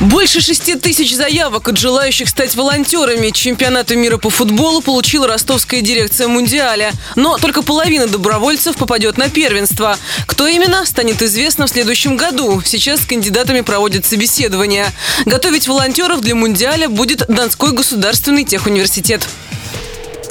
Больше шести тысяч заявок от желающих стать волонтерами чемпионата мира по футболу получила ростовская дирекция Мундиаля. Но только половина добровольцев попадет на первенство. Кто именно, станет известно в следующем году. Сейчас с кандидатами проводят собеседование. Готовить волонтеров для Мундиаля будет Донской государственный техуниверситет.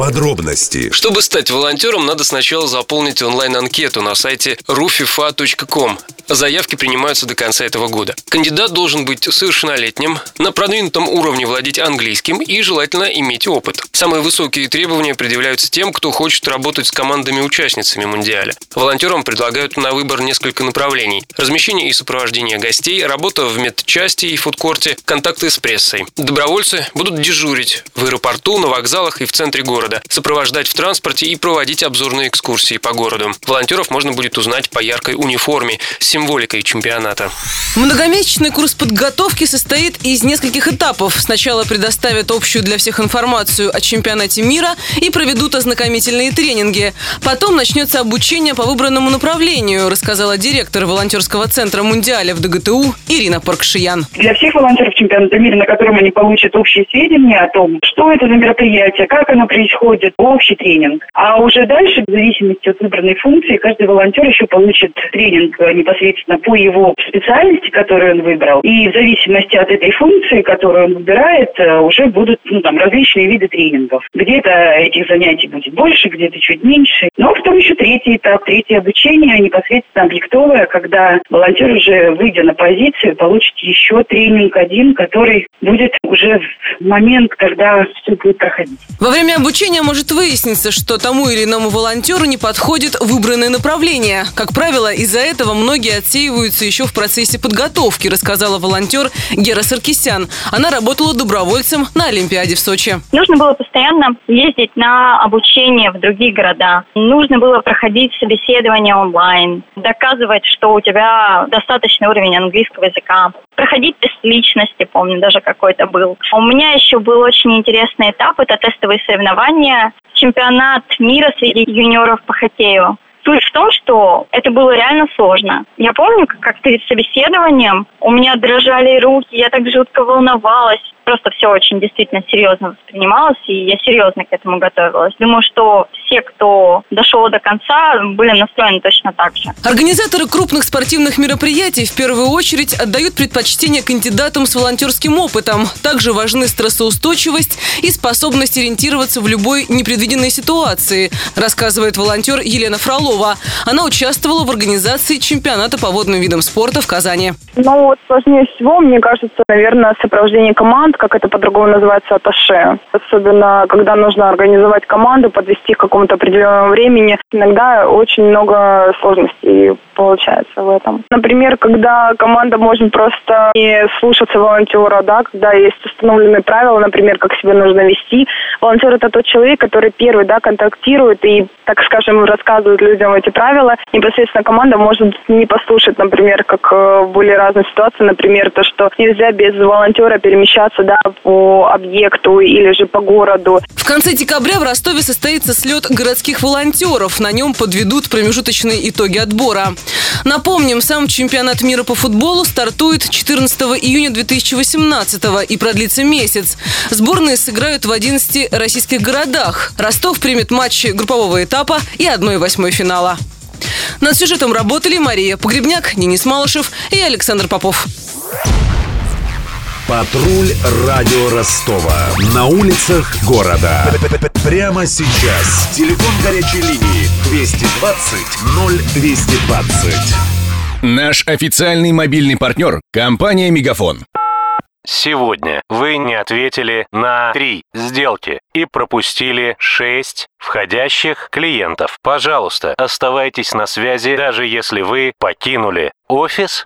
Подробности. Чтобы стать волонтером, надо сначала заполнить онлайн-анкету на сайте rufifa.com. Заявки принимаются до конца этого года. Кандидат должен быть совершеннолетним, на продвинутом уровне владеть английским и желательно иметь опыт. Самые высокие требования предъявляются тем, кто хочет работать с командами-участницами Мундиаля. Волонтерам предлагают на выбор несколько направлений. Размещение и сопровождение гостей, работа в медчасти и фудкорте, контакты с прессой. Добровольцы будут дежурить в аэропорту, на вокзалах и в центре города, сопровождать в транспорте и проводить обзорные экскурсии по городу. Волонтеров можно будет узнать по яркой униформе, символикой чемпионата. Многомесячный курс подготовки состоит из нескольких этапов. Сначала предоставят общую для всех информацию о чемпионате мира и проведут ознакомительные тренинги. Потом начнется обучение по выбранному направлению, рассказала директор волонтерского центра Мундиаля в ДГТУ Ирина Паркшиян. Для всех волонтеров чемпионата мира, на котором они получат общие сведения о том, что это за мероприятие, как оно происходит, общий тренинг. А уже дальше, в зависимости от выбранной функции, каждый волонтер еще получит тренинг непосредственно непосредственно по его специальности, которую он выбрал. И в зависимости от этой функции, которую он выбирает, э, уже будут ну, там, различные виды тренингов. Где-то этих занятий будет больше, где-то чуть меньше. Но потом еще третий этап, третье обучение, непосредственно объектовое, когда волонтер уже, выйдя на позицию, получит еще тренинг один, который будет уже в момент, когда все будет проходить. Во время обучения может выясниться, что тому или иному волонтеру не подходит выбранное направление. Как правило, из-за этого многие отсеиваются еще в процессе подготовки, рассказала волонтер Гера Саркисян. Она работала добровольцем на Олимпиаде в Сочи. Нужно было постоянно ездить на обучение в другие города. Нужно было проходить собеседование онлайн, доказывать, что у тебя достаточный уровень английского языка, проходить тест личности, помню, даже какой-то был. У меня еще был очень интересный этап, это тестовые соревнования, чемпионат мира среди юниоров по хоккею. Суть в том, что это было реально сложно. Я помню, как перед собеседованием у меня дрожали руки, я так жутко волновалась просто все очень действительно серьезно воспринималось, и я серьезно к этому готовилась. Думаю, что все, кто дошел до конца, были настроены точно так же. Организаторы крупных спортивных мероприятий в первую очередь отдают предпочтение кандидатам с волонтерским опытом. Также важны стрессоустойчивость и способность ориентироваться в любой непредвиденной ситуации, рассказывает волонтер Елена Фролова. Она участвовала в организации чемпионата по водным видам спорта в Казани. Ну, вот сложнее всего, мне кажется, наверное, сопровождение команд, как это по-другому называется, аташе. Особенно, когда нужно организовать команду, подвести к какому-то определенному времени. Иногда очень много сложностей получается в этом. Например, когда команда может просто не слушаться волонтера, да, когда есть установленные правила, например, как себя нужно вести. Волонтер это тот человек, который первый, да, контактирует и, так скажем, рассказывает людям эти правила. Непосредственно команда может не послушать, например, как э, были разные ситуации, например, то, что нельзя без волонтера перемещаться, да, по объекту или же по городу. В конце декабря в Ростове состоится слет городских волонтеров. На нем подведут промежуточные итоги отбора. Напомним, сам чемпионат мира по футболу стартует 14 июня 2018 и продлится месяц. Сборные сыграют в 11 российских городах. Ростов примет матчи группового этапа и 1-8 финала. Над сюжетом работали Мария Погребняк, Денис Малышев и Александр Попов. Патруль радио Ростова. На улицах города. Прямо сейчас. Телефон горячей линии 220 0220. Наш официальный мобильный партнер – компания «Мегафон». Сегодня вы не ответили на три сделки и пропустили шесть входящих клиентов. Пожалуйста, оставайтесь на связи, даже если вы покинули офис